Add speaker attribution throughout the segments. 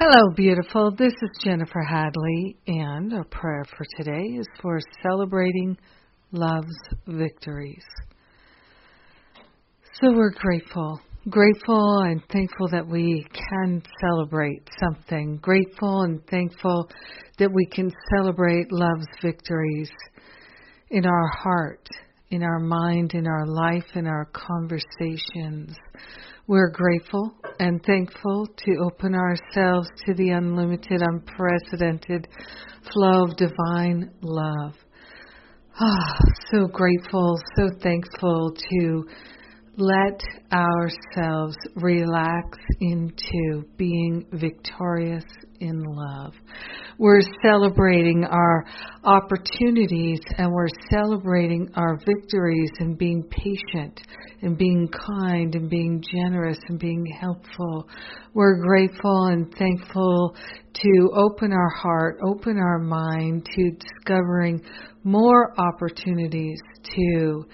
Speaker 1: Hello, beautiful. This is Jennifer Hadley, and our prayer for today is for celebrating love's victories. So we're grateful, grateful and thankful that we can celebrate something, grateful and thankful that we can celebrate love's victories in our heart, in our mind, in our life, in our conversations. We're grateful and thankful to open ourselves to the unlimited, unprecedented flow of divine love. Ah, so grateful, so thankful to let ourselves relax into being victorious in love. We're celebrating our opportunities and we're celebrating our victories and being patient and being kind and being generous and being helpful. We're grateful and thankful to open our heart, open our mind to discovering more opportunities to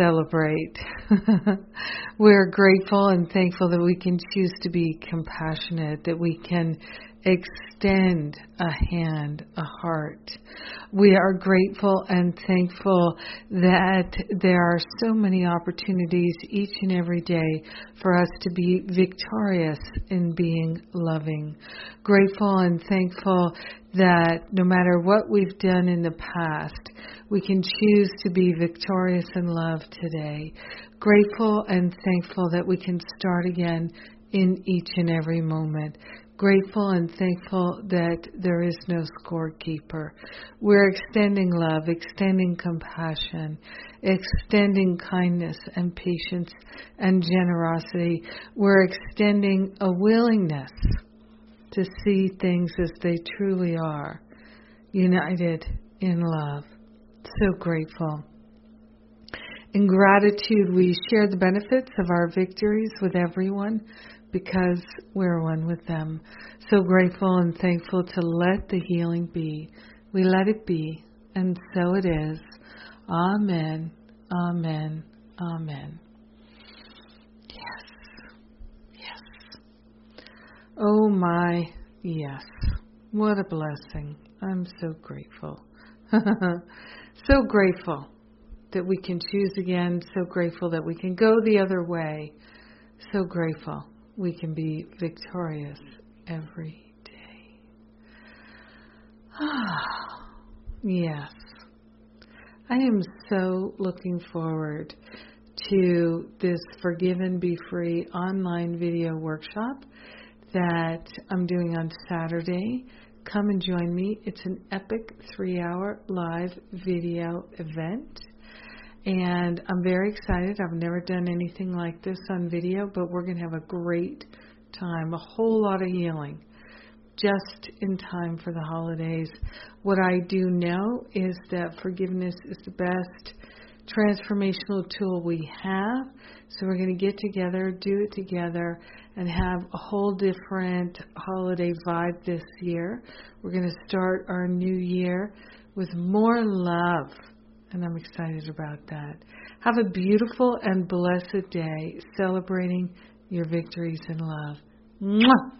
Speaker 1: celebrate. We're grateful and thankful that we can choose to be compassionate, that we can extend a hand, a heart. We are grateful and thankful that there are so many opportunities each and every day for us to be victorious in being loving. Grateful and thankful that no matter what we've done in the past, we can choose to be victorious in love today. Grateful and thankful that we can start again in each and every moment grateful and thankful that there is no scorekeeper. We're extending love, extending compassion, extending kindness and patience and generosity. We're extending a willingness to see things as they truly are, united in love. So grateful. In gratitude, we share the benefits of our victories with everyone because we're one with them. So grateful and thankful to let the healing be. We let it be, and so it is. Amen, amen, amen. Yes, yes. Oh my, yes. What a blessing. I'm so grateful. so grateful that we can choose again. So grateful that we can go the other way. So grateful we can be victorious every day. Ah, yes. I am so looking forward to this Forgive and Be Free online video workshop that I'm doing on Saturday. Come and join me. It's an epic three hour live video event and I'm very excited. I've never done anything like this on video, but we're going to have a great time, a whole lot of healing just in time for the holidays. What I do know is that forgiveness is the best transformational tool we have. So we're going to get together, do it together, and have a whole different holiday vibe this year. We're going to start our new year with more love and I'm excited about that. Have a beautiful and blessed day celebrating your victories in love. Mwah!